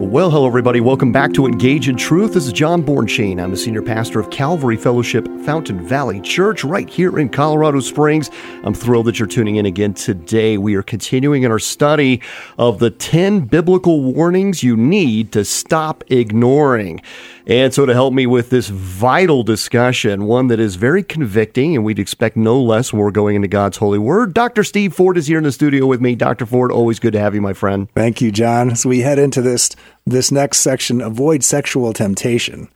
Well, hello, everybody. Welcome back to Engage in Truth. This is John Bornschein. I'm the senior pastor of Calvary Fellowship Fountain Valley Church right here in Colorado Springs. I'm thrilled that you're tuning in again today. We are continuing in our study of the 10 biblical warnings you need to stop ignoring. And so, to help me with this vital discussion, one that is very convicting, and we'd expect no less when we're going into God's holy word, Dr. Steve Ford is here in the studio with me. Dr. Ford, always good to have you, my friend. Thank you, John. As we head into this this next section, avoid sexual temptation.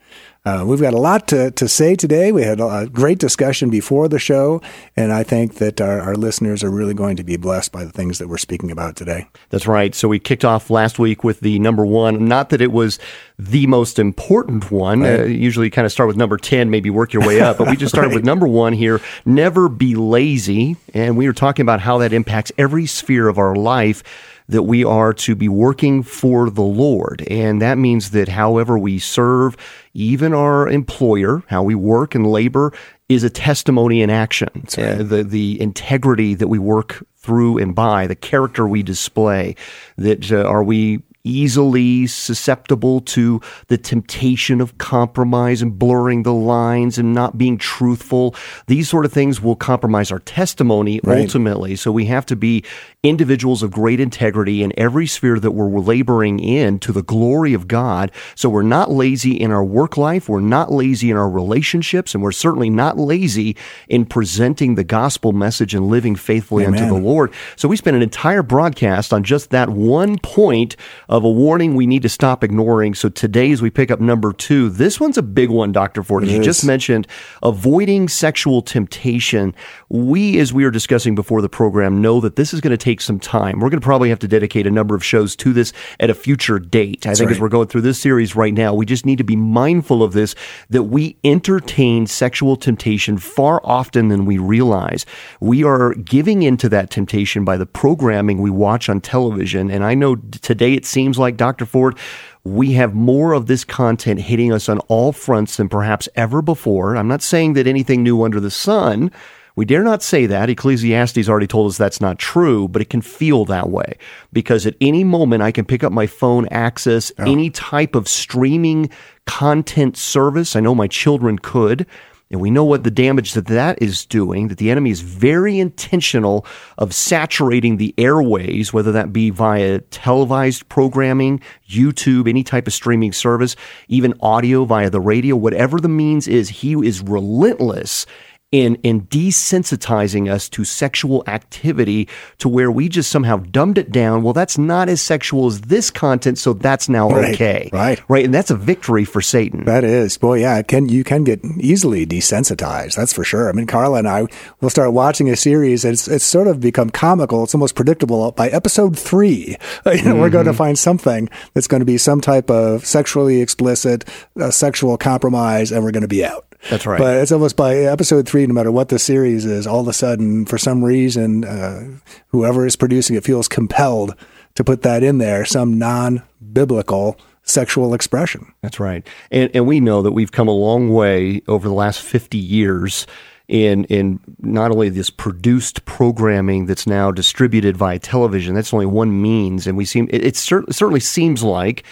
Uh, we've got a lot to, to say today. We had a great discussion before the show, and I think that our, our listeners are really going to be blessed by the things that we're speaking about today. That's right. So we kicked off last week with the number one. Not that it was the most important one. Right. Uh, usually, kind of start with number 10, maybe work your way up. But we just started right. with number one here never be lazy. And we were talking about how that impacts every sphere of our life that we are to be working for the Lord. And that means that however we serve, even our employer, how we work and labor, is a testimony in action. Right. Uh, the the integrity that we work through and by, the character we display, that uh, are we easily susceptible to the temptation of compromise and blurring the lines and not being truthful. These sort of things will compromise our testimony right. ultimately. So we have to be individuals of great integrity in every sphere that we're laboring in to the glory of God. So we're not lazy in our work life, we're not lazy in our relationships, and we're certainly not lazy in presenting the gospel message and living faithfully Amen. unto the Lord. So we spent an entire broadcast on just that one point of a warning we need to stop ignoring. So today, as we pick up number two, this one's a big one, Dr. Ford. As you just mentioned, avoiding sexual temptation. We, as we were discussing before the program, know that this is going to take some time. We're going to probably have to dedicate a number of shows to this at a future date. That's I think right. as we're going through this series right now, we just need to be mindful of this that we entertain sexual temptation far often than we realize. We are giving into that temptation by the programming we watch on television. And I know today it seems seems like, Dr. Ford, we have more of this content hitting us on all fronts than perhaps ever before. I'm not saying that anything new under the sun. We dare not say that. Ecclesiastes already told us that's not true, but it can feel that way because at any moment I can pick up my phone, access oh. any type of streaming content service. I know my children could. And we know what the damage that that is doing, that the enemy is very intentional of saturating the airways, whether that be via televised programming, YouTube, any type of streaming service, even audio via the radio, whatever the means is, he is relentless in in desensitizing us to sexual activity to where we just somehow dumbed it down. Well, that's not as sexual as this content, so that's now right, okay. Right. Right. And that's a victory for Satan. That is. Boy, yeah, can you can get easily desensitized, that's for sure. I mean, Carla and I will start watching a series, and it's it's sort of become comical, it's almost predictable. By episode three, you know, mm-hmm. we're going to find something that's going to be some type of sexually explicit, uh, sexual compromise, and we're going to be out. That's right. But it's almost by episode three, no matter what the series is, all of a sudden, for some reason, uh, whoever is producing it feels compelled to put that in there, some non biblical sexual expression. That's right. And, and we know that we've come a long way over the last 50 years in in not only this produced programming that's now distributed via television. That's only one means, and we seem it, it, cer- it certainly seems like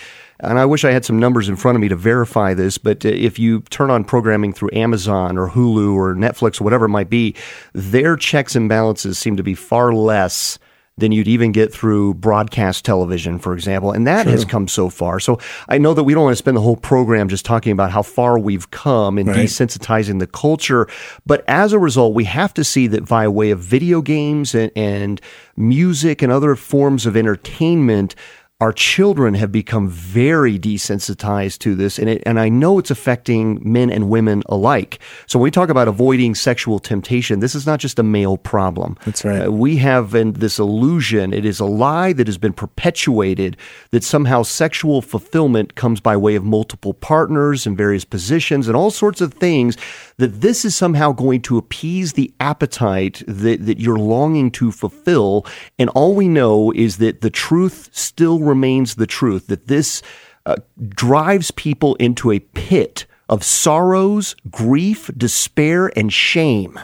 and I wish I had some numbers in front of me to verify this, but uh, if you turn on programming through Amazon or Hulu or Netflix or whatever it might be, their checks and balances seem to be far less than you'd even get through broadcast television, for example. And that True. has come so far. So I know that we don't want to spend the whole program just talking about how far we've come in right. desensitizing the culture. But as a result, we have to see that via way of video games and, and music and other forms of entertainment, our children have become very desensitized to this, and it, and I know it's affecting men and women alike. So when we talk about avoiding sexual temptation, this is not just a male problem. That's right. Uh, we have in this illusion. It is a lie that has been perpetuated that somehow sexual fulfillment comes by way of multiple partners and various positions and all sorts of things. That this is somehow going to appease the appetite that, that you're longing to fulfill, and all we know is that the truth still remains the truth that this uh, drives people into a pit of sorrows, grief, despair, and shame.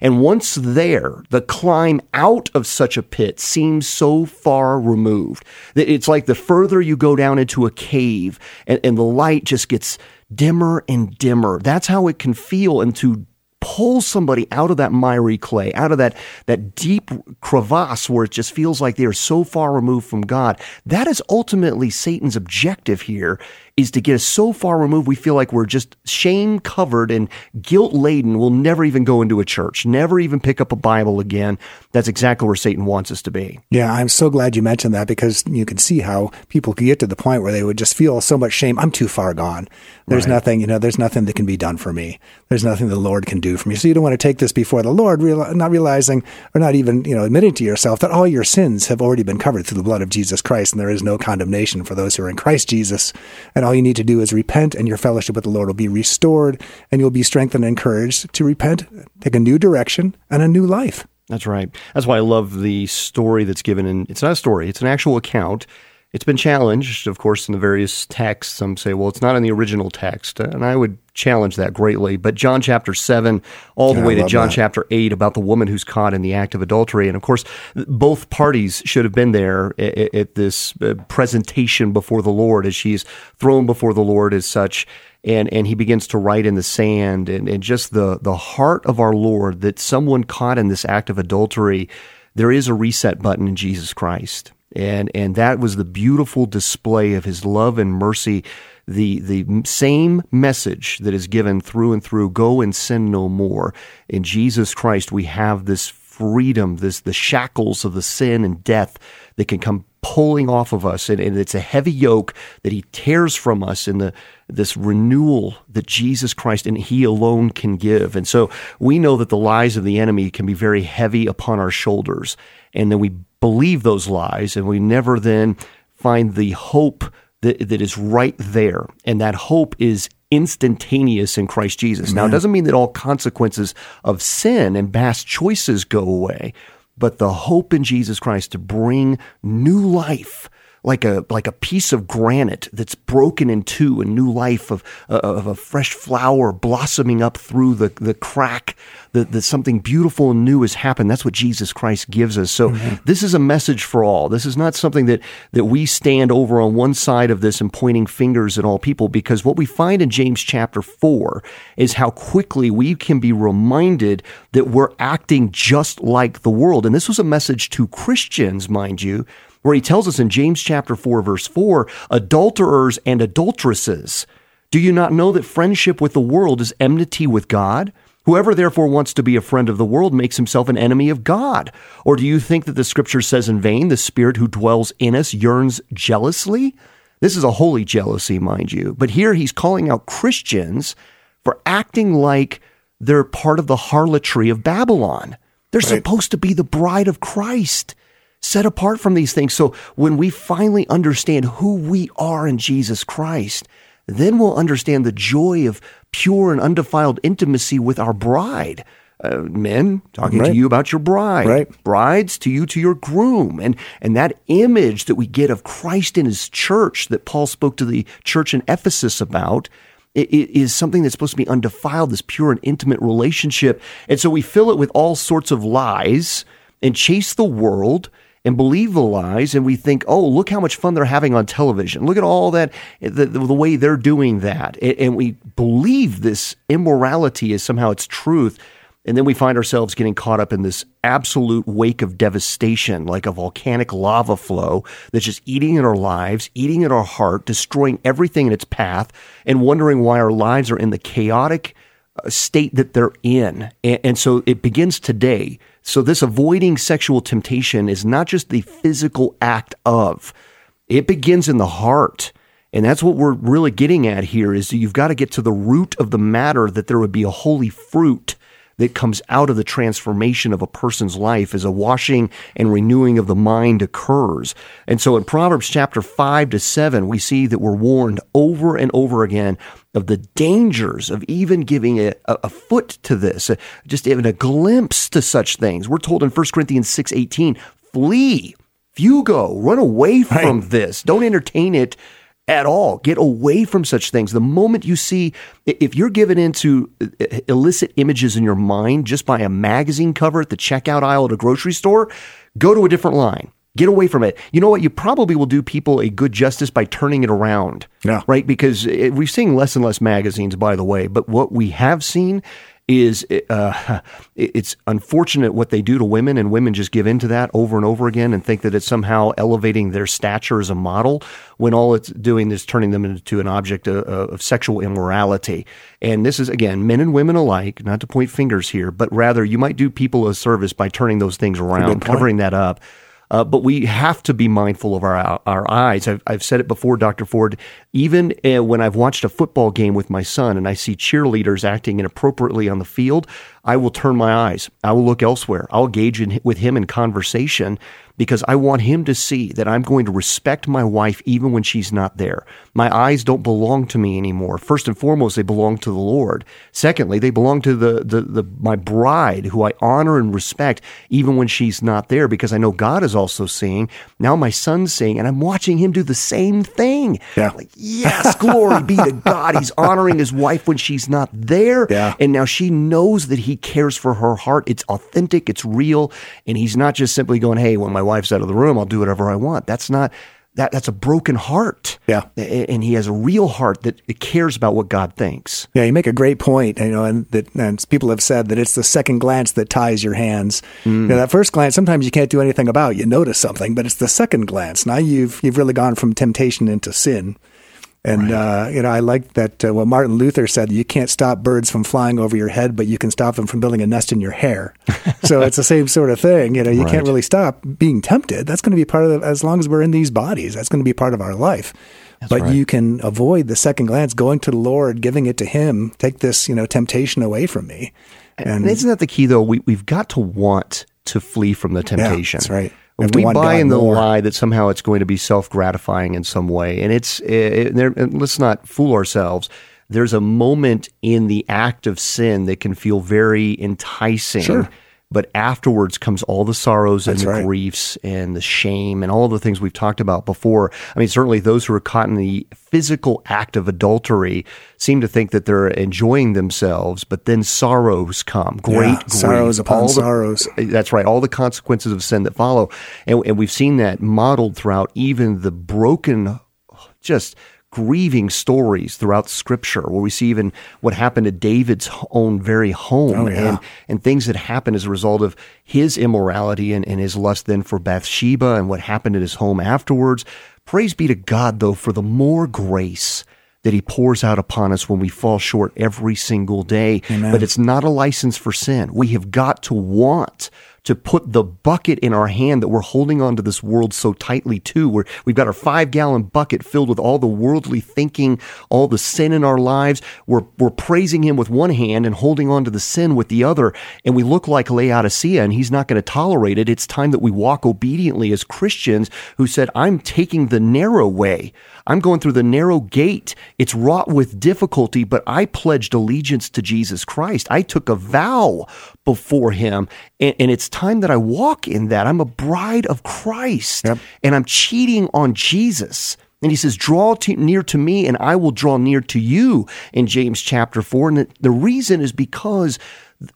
And once there, the climb out of such a pit seems so far removed that it's like the further you go down into a cave and, and the light just gets dimmer and dimmer. That's how it can feel. And to pull somebody out of that miry clay, out of that, that deep crevasse where it just feels like they are so far removed from God. That is ultimately Satan's objective here is to get us so far removed we feel like we're just shame covered and guilt laden. We'll never even go into a church, never even pick up a Bible again. That's exactly where Satan wants us to be. Yeah, I'm so glad you mentioned that because you can see how people could get to the point where they would just feel so much shame. I'm too far gone. There's right. nothing, you know, there's nothing that can be done for me. There's nothing the Lord can do for me. So you don't want to take this before the Lord, not realizing or not even, you know, admitting to yourself that all your sins have already been covered through the blood of Jesus Christ and there is no condemnation for those who are in Christ Jesus. And all you need to do is repent, and your fellowship with the Lord will be restored, and you'll be strengthened and encouraged to repent, take a new direction, and a new life. That's right. That's why I love the story that's given in. It's not a story; it's an actual account it's been challenged, of course, in the various texts. Some say, well, it's not in the original text. And I would challenge that greatly. But John chapter 7, all the yeah, way to John that. chapter 8, about the woman who's caught in the act of adultery. And of course, both parties should have been there at, at this uh, presentation before the Lord as she's thrown before the Lord as such. And, and he begins to write in the sand and, and just the, the heart of our Lord that someone caught in this act of adultery, there is a reset button in Jesus Christ and and that was the beautiful display of his love and mercy the the same message that is given through and through go and sin no more. In Jesus Christ we have this freedom this the shackles of the sin and death that can come pulling off of us. And, and it's a heavy yoke that he tears from us in the this renewal that Jesus Christ and he alone can give. And so we know that the lies of the enemy can be very heavy upon our shoulders. And then we believe those lies and we never then find the hope that, that is right there. And that hope is instantaneous in Christ Jesus. Amen. Now, it doesn't mean that all consequences of sin and past choices go away, but the hope in Jesus Christ to bring new life like a like a piece of granite that's broken in two, a new life of of a fresh flower blossoming up through the the crack. That, that something beautiful and new has happened. That's what Jesus Christ gives us. So mm-hmm. this is a message for all. This is not something that that we stand over on one side of this and pointing fingers at all people. Because what we find in James chapter four is how quickly we can be reminded that we're acting just like the world. And this was a message to Christians, mind you where he tells us in James chapter 4 verse 4, adulterers and adulteresses, do you not know that friendship with the world is enmity with God? Whoever therefore wants to be a friend of the world makes himself an enemy of God. Or do you think that the scripture says in vain, the spirit who dwells in us yearns jealously? This is a holy jealousy, mind you. But here he's calling out Christians for acting like they're part of the harlotry of Babylon. They're right. supposed to be the bride of Christ set apart from these things. So when we finally understand who we are in Jesus Christ, then we'll understand the joy of pure and undefiled intimacy with our bride. Uh, men talking right. to you about your bride, right. brides to you to your groom, and and that image that we get of Christ in His church that Paul spoke to the church in Ephesus about it is something that's supposed to be undefiled, this pure and intimate relationship, and so we fill it with all sorts of lies and chase the world and believe the lies and we think, oh, look how much fun they're having on television. Look at all that, the, the way they're doing that. And we believe this immorality is somehow its truth. And then we find ourselves getting caught up in this absolute wake of devastation, like a volcanic lava flow that's just eating at our lives, eating at our heart, destroying everything in its path, and wondering why our lives are in the chaotic uh, state that they're in. And, so it begins today so this avoiding sexual temptation is not just the physical act of, it begins in the heart. And that's what we're really getting at here is you've got to get to the root of the matter that there would be a holy fruit that comes out of the transformation of a person's life as a washing and renewing of the mind occurs. And so in Proverbs chapter 5 to 7, we see that we're warned over and over again of the dangers of even giving a, a foot to this, uh, just even a glimpse to such things. We're told in 1 Corinthians 6 18, flee, fugo, run away from right. this. Don't entertain it at all. Get away from such things. The moment you see, if you're given into illicit images in your mind just by a magazine cover at the checkout aisle at a grocery store, go to a different line. Get away from it. You know what? You probably will do people a good justice by turning it around. Yeah. Right? Because eh, it, we're seeing less and less magazines, by the way. But what we have seen is uh, it's unfortunate what they do to women, and women just give in to that over and over again and think that it's somehow elevating their stature as a model when all it's doing is turning them into an object of, of sexual immorality. And this is, again, men and women alike, not to point fingers here, but rather you might do people a service by turning those things around, covering that up. Uh, but we have to be mindful of our our eyes. I've, I've said it before, Dr. Ford. Even uh, when I've watched a football game with my son and I see cheerleaders acting inappropriately on the field, I will turn my eyes. I will look elsewhere. I'll engage in, with him in conversation because I want him to see that I'm going to respect my wife even when she's not there. My eyes don't belong to me anymore. First and foremost, they belong to the Lord. Secondly, they belong to the, the, the my bride who I honor and respect even when she's not there because I know God is also seeing. Now my son's seeing and I'm watching him do the same thing. Yeah. Like, yes, glory be to God. He's honoring his wife when she's not there. Yeah. And now she knows that he cares for her heart. It's authentic, it's real, and he's not just simply going, "Hey, when my wife's out of the room, I'll do whatever I want." That's not that that's a broken heart. Yeah. And he has a real heart that cares about what God thinks. Yeah, you make a great point, you know, and that and people have said that it's the second glance that ties your hands. Mm. You know, that first glance sometimes you can't do anything about. You notice something, but it's the second glance. Now you've you've really gone from temptation into sin. And right. uh, you know, I like that uh, what Martin Luther said: you can't stop birds from flying over your head, but you can stop them from building a nest in your hair. so it's the same sort of thing. You know, you right. can't really stop being tempted. That's going to be part of the, as long as we're in these bodies. That's going to be part of our life. That's but right. you can avoid the second glance, going to the Lord, giving it to Him. Take this, you know, temptation away from me. And, and isn't that the key, though? We we've got to want to flee from the temptation. Yeah, that's right. We, we buy in the more. lie that somehow it's going to be self gratifying in some way, and it's it, it, let's not fool ourselves. There's a moment in the act of sin that can feel very enticing. Sure but afterwards comes all the sorrows That's and the right. griefs and the shame and all the things we've talked about before. I mean, certainly those who are caught in the physical act of adultery seem to think that they're enjoying themselves, but then sorrows come, great yeah, sorrows grief, upon the, sorrows. Eh, that's right, all the consequences of sin that follow, and, and we've seen that modeled throughout even the broken, just grieving stories throughout scripture where we see even what happened to David's own very home oh, yeah. and, and things that happened as a result of his immorality and, and his lust then for Bathsheba and what happened at his home afterwards. Praise be to God, though, for the more grace that he pours out upon us when we fall short every single day. Amen. But it's not a license for sin. We have got to want to put the bucket in our hand that we're holding onto this world so tightly to. Where we've got our five gallon bucket filled with all the worldly thinking, all the sin in our lives. We're, we're praising him with one hand and holding on to the sin with the other. And we look like Laodicea and he's not going to tolerate it. It's time that we walk obediently as Christians who said, I'm taking the narrow way. I'm going through the narrow gate. It's wrought with difficulty, but I pledged allegiance to Jesus Christ. I took a vow before him and, and it's time that I walk in that. I'm a bride of Christ yep. and I'm cheating on Jesus. And he says, Draw to, near to me, and I will draw near to you in James chapter 4. And the, the reason is because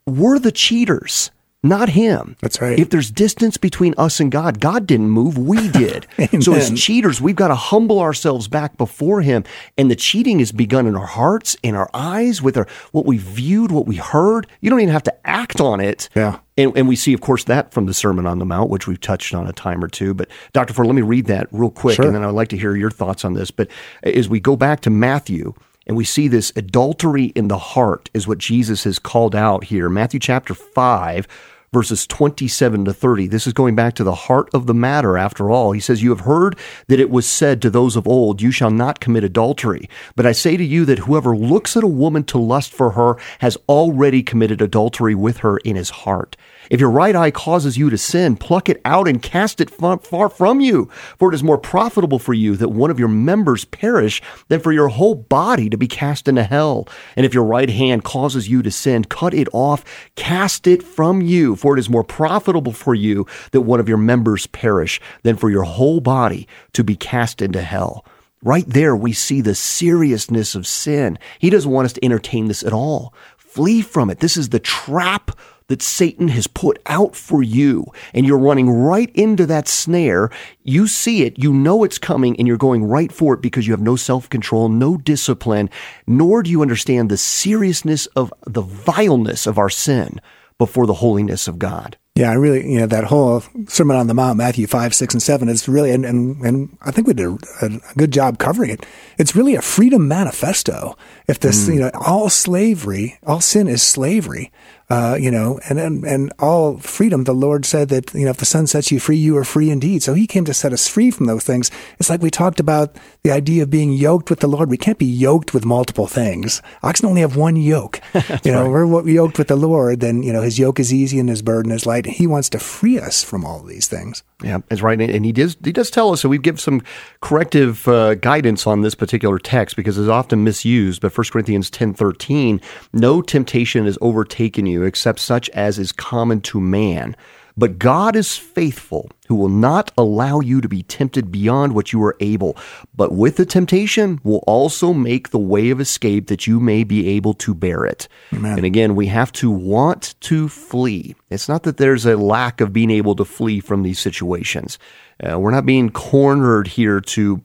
we're the cheaters not him. That's right. If there's distance between us and God, God didn't move, we did. so as cheaters, we've got to humble ourselves back before him. And the cheating is begun in our hearts, in our eyes, with our what we viewed, what we heard. You don't even have to act on it. Yeah. And, and we see, of course, that from the Sermon on the Mount, which we've touched on a time or two. But Dr. Ford, let me read that real quick, sure. and then I'd like to hear your thoughts on this. But as we go back to Matthew, and we see this adultery in the heart is what Jesus has called out here. Matthew chapter 5, verses 27 to 30. This is going back to the heart of the matter after all. He says, You have heard that it was said to those of old, You shall not commit adultery. But I say to you that whoever looks at a woman to lust for her has already committed adultery with her in his heart. If your right eye causes you to sin, pluck it out and cast it far from you. For it is more profitable for you that one of your members perish than for your whole body to be cast into hell. And if your right hand causes you to sin, cut it off, cast it from you. For it is more profitable for you that one of your members perish than for your whole body to be cast into hell. Right there, we see the seriousness of sin. He doesn't want us to entertain this at all. Flee from it. This is the trap that Satan has put out for you, and you're running right into that snare. You see it, you know it's coming, and you're going right for it because you have no self control, no discipline, nor do you understand the seriousness of the vileness of our sin before the holiness of God. Yeah, I really, you know, that whole Sermon on the Mount, Matthew 5, 6, and 7 is really, and, and, and I think we did a, a, good job covering it. It's really a freedom manifesto. If this, mm. you know, all slavery, all sin is slavery uh, you know, and, and and all freedom. The Lord said that you know if the Son sets you free, you are free indeed. So He came to set us free from those things. It's like we talked about the idea of being yoked with the Lord. We can't be yoked with multiple things. Oxen only have one yoke. you know, right. we're yoked with the Lord. Then you know His yoke is easy and His burden is light. He wants to free us from all these things. Yeah, that's right. And he does he does tell us, so we give some corrective uh, guidance on this particular text because it's often misused. But 1 Corinthians ten thirteen, no temptation has overtaken you except such as is common to man. But God is faithful, who will not allow you to be tempted beyond what you are able, but with the temptation will also make the way of escape that you may be able to bear it. Amen. And again, we have to want to flee. It's not that there's a lack of being able to flee from these situations. Uh, we're not being cornered here to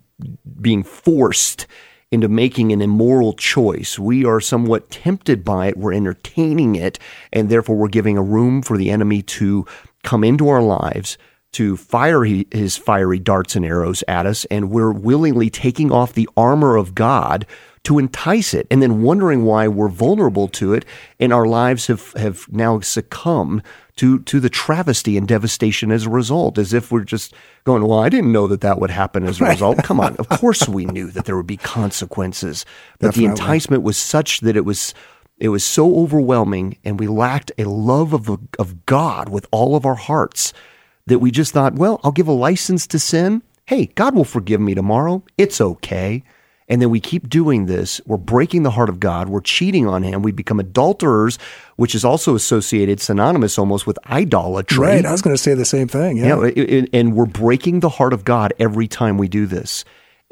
being forced into making an immoral choice. We are somewhat tempted by it. We're entertaining it. And therefore, we're giving a room for the enemy to come into our lives, to fire his fiery darts and arrows at us. And we're willingly taking off the armor of God to entice it and then wondering why we're vulnerable to it and our lives have, have now succumbed to, to the travesty and devastation as a result, as if we're just going, well, I didn't know that that would happen as a result. Come on. Of course we knew that there would be consequences, but Definitely. the enticement was such that it was, it was so overwhelming and we lacked a love of, of God with all of our hearts that we just thought, well, I'll give a license to sin. Hey, God will forgive me tomorrow. It's okay and then we keep doing this, we're breaking the heart of God, we're cheating on Him, we become adulterers, which is also associated, synonymous almost with idolatry. Right, I was going to say the same thing. Yeah, yeah and we're breaking the heart of God every time we do this.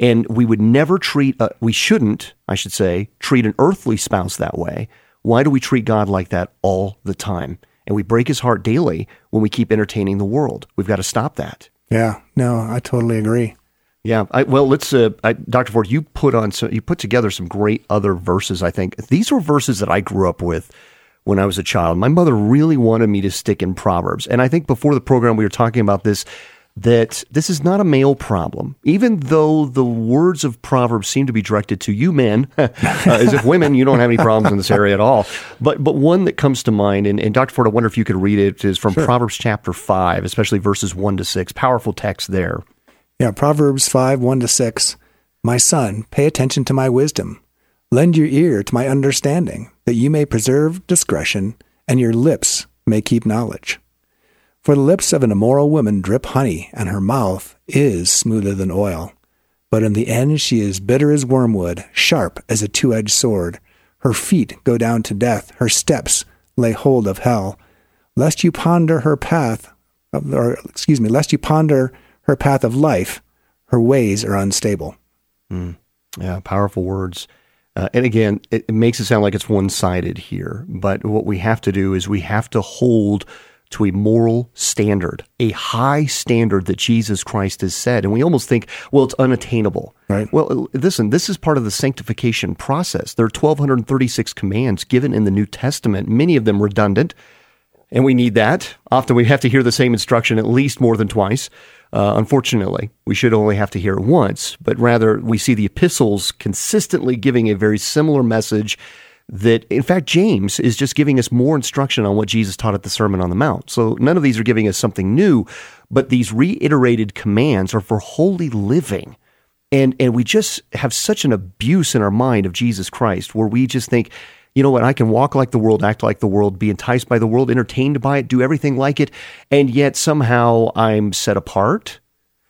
And we would never treat, uh, we shouldn't, I should say, treat an earthly spouse that way. Why do we treat God like that all the time? And we break his heart daily when we keep entertaining the world. We've got to stop that. Yeah, no, I totally agree. Yeah, I, well, let's, uh, I, Dr. Ford. You put on some, you put together some great other verses. I think these were verses that I grew up with when I was a child. My mother really wanted me to stick in Proverbs, and I think before the program we were talking about this that this is not a male problem, even though the words of Proverbs seem to be directed to you men, uh, as if women, you don't have any problems in this area at all. But but one that comes to mind, and, and Dr. Ford, I wonder if you could read it, is from sure. Proverbs chapter 5, especially verses 1 to 6. Powerful text there. Yeah, Proverbs 5 1 to 6. My son, pay attention to my wisdom. Lend your ear to my understanding, that you may preserve discretion, and your lips may keep knowledge. For the lips of an immoral woman drip honey, and her mouth is smoother than oil. But in the end she is bitter as wormwood, sharp as a two edged sword. Her feet go down to death, her steps lay hold of hell. Lest you ponder her path, or excuse me, lest you ponder her path of life, her ways are unstable. Mm. Yeah, powerful words. Uh, and again, it, it makes it sound like it's one sided here. But what we have to do is we have to hold to a moral standard, a high standard that Jesus Christ has said. And we almost think, well, it's unattainable. Right. Well, listen, this is part of the sanctification process. There are 1,236 commands given in the New Testament, many of them redundant. And we need that. Often we have to hear the same instruction at least more than twice. Uh, unfortunately, we should only have to hear it once, but rather we see the epistles consistently giving a very similar message that, in fact, James is just giving us more instruction on what Jesus taught at the Sermon on the Mount. So none of these are giving us something new, but these reiterated commands are for holy living. And, and we just have such an abuse in our mind of Jesus Christ where we just think, you know what, I can walk like the world, act like the world, be enticed by the world, entertained by it, do everything like it, and yet somehow I'm set apart.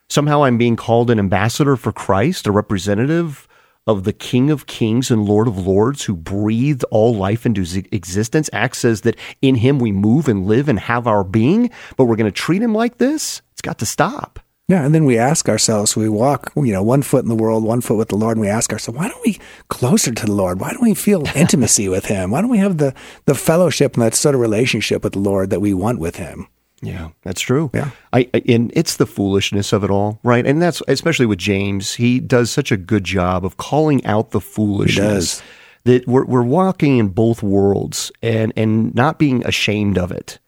Somehow I'm being called an ambassador for Christ, a representative of the King of Kings and Lord of Lords who breathed all life into existence. Acts says that in him we move and live and have our being, but we're going to treat him like this? It's got to stop. Yeah, and then we ask ourselves, we walk, you know, one foot in the world, one foot with the Lord, and we ask ourselves, why don't we closer to the Lord? Why don't we feel intimacy with Him? Why don't we have the the fellowship and that sort of relationship with the Lord that we want with Him? Yeah, that's true. Yeah. I, and it's the foolishness of it all, right? And that's especially with James. He does such a good job of calling out the foolishness that we're, we're walking in both worlds and, and not being ashamed of it.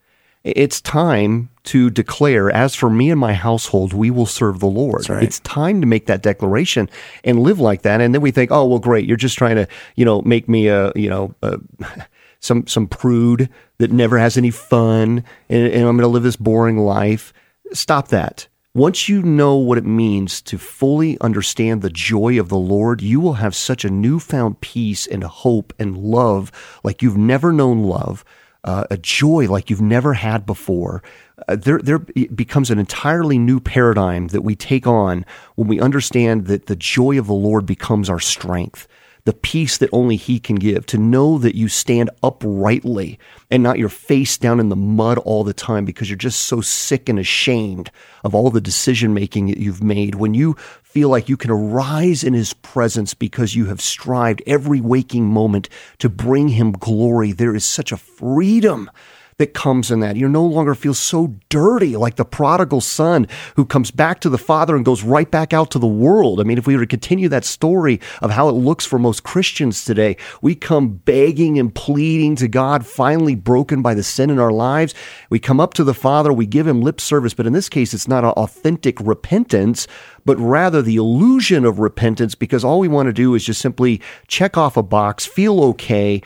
It's time to declare, as for me and my household, we will serve the Lord. right. It's time to make that declaration and live like that. And then we think, oh, well, great. You're just trying to, you know, make me a, you know, a, some some prude that never has any fun and, and I'm going to live this boring life. Stop that. Once you know what it means to fully understand the joy of the Lord, you will have such a newfound peace and hope and love like you've never known love, uh, a joy like you've never had before. Uh, there, there becomes an entirely new paradigm that we take on when we understand that the joy of the Lord becomes our strength the peace that only He can give, to know that you stand uprightly and not your face down in the mud all the time because you're just so sick and ashamed of all the decision making that you've made. When you feel like you can arise in His presence because you have strived every waking moment to bring Him glory, there is such a freedom that comes in that. You no longer feel so dirty like the prodigal son who comes back to the father and goes right back out to the world. I mean, if we were to continue that story of how it looks for most Christians today, we come begging and pleading to God, finally broken by the sin in our lives. We come up to the father, we give him lip service, but in this case, it's not an authentic repentance but rather the illusion of repentance because all we want to do is just simply check off a box, feel okay,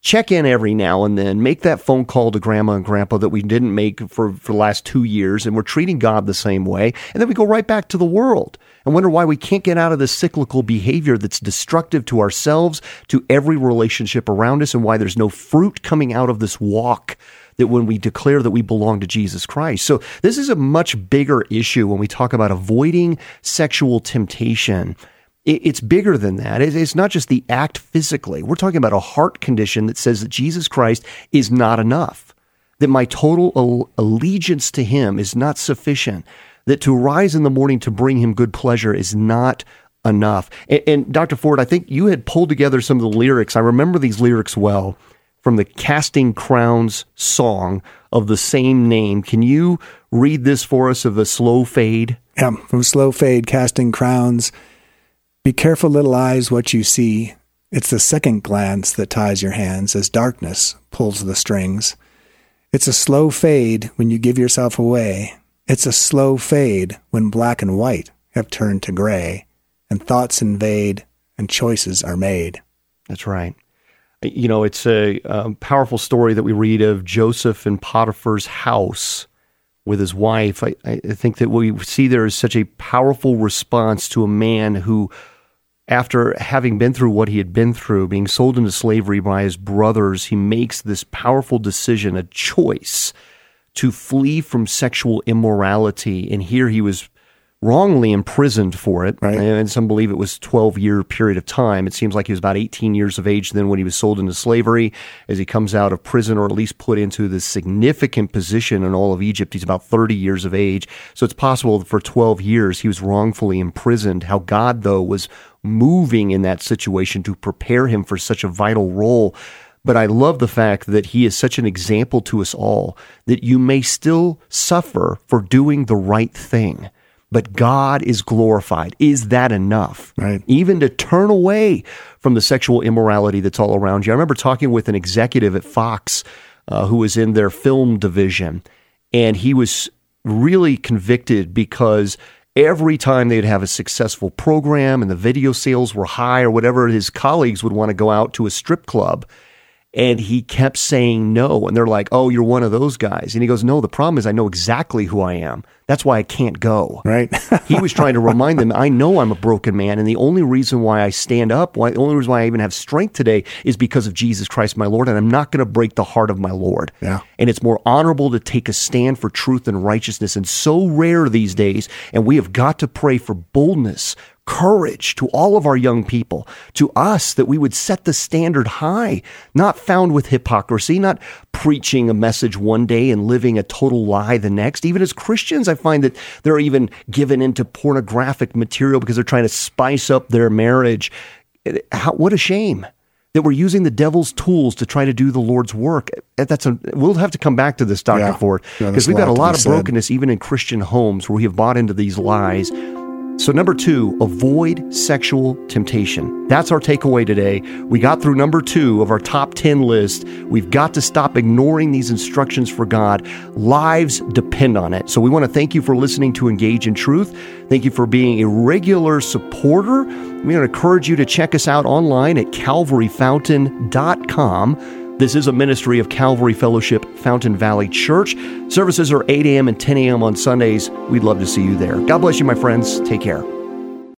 check in every now and then, make that phone call to grandma and grandpa that we didn't make for, for the last two years, and we're treating God the same way. And then we go right back to the world and wonder why we can't get out of this cyclical behavior that's destructive to ourselves, to every relationship around us, and why there's no fruit coming out of this walk that when we declare that we belong to Jesus Christ. So this is a much bigger issue when we talk about avoiding sexual temptation it's bigger than that. It's not just the act physically. We're talking about a heart condition that says that Jesus Christ is not enough, that my total allegiance to him is not sufficient, that to rise in the morning to bring him good pleasure is not enough. And, and Dr. Ford, I think you had pulled together some of the lyrics. I remember these lyrics well from the Casting Crowns song of the same name. Can you read this for us of the slow fade? Yeah, from Slow Fade, Casting Crowns. Be careful, little eyes, what you see. It's the second glance that ties your hands as darkness pulls the strings. It's a slow fade when you give yourself away. It's a slow fade when black and white have turned to gray, and thoughts invade and choices are made. That's right. You know, it's a, a powerful story that we read of Joseph in Potiphar's house with his wife. I, I think that what we see there is such a powerful response to a man who after having been through what he had been through, being sold into slavery by his brothers, he makes this powerful decision, a choice to flee from sexual immorality. And here he was wrongly imprisoned for it. Right. And some believe it was 12 year period of time. It seems like he was about 18 years of age then when he was sold into slavery. As he comes out of prison, or at least put into this significant position in all of Egypt, he's about 30 years of age. So it's possible that for 12 years he was wrongfully imprisoned. How God, though, was moving in that situation to prepare him for such a vital role. But I love the fact that he is such an example to us all that you may still suffer for doing the right thing but God is glorified. Is that enough? Right. Even to turn away from the sexual immorality that's all around you. I remember talking with an executive at Fox uh, who was in their film division, and he was really convicted because every time they'd have a successful program and the video sales were high or whatever, his colleagues would want to go out to a strip club and he kept saying no. And they're like, oh, you're one of those guys. And he goes, no, the problem is I know exactly who I am. That's why I can't go. Right. he was trying to remind them, I know I'm a broken man. And the only reason why I stand up, why, the only reason why I even have strength today is because of Jesus Christ, my Lord. And I'm not going to break the heart of my Lord. Yeah. And it's more honorable to take a stand for truth and righteousness. And so rare these days. And we have got to pray for boldness, courage to all of our young people, to us, that we would set the standard high, not found with hypocrisy, not preaching a message one day and living a total lie the next. Even as Christians, I find that they're even given into pornographic material because they're trying to spice up their marriage. How, what a shame that we're using the devil's tools to try to do the Lord's work. That's a, we'll have to come back to this, Dr. Yeah. Ford, because there's we've got a lot to lot be of said. brokenness even in Christian homes where we have bought into these lies. So, number two, avoid sexual temptation. That's our takeaway today. We got through number two of our top 10 list. We've got to stop ignoring these instructions for God. Lives depend on it. So, we want to thank you for listening to Engage in Truth. Thank you for being a regular supporter. We want to encourage you to check us out online at calvaryfountain.com. This is a ministry of Calvary Fellowship Fountain Valley Church. Services are 8 a.m. and 10 a.m. on Sundays. We'd love to see you there. God bless you, my friends. Take care.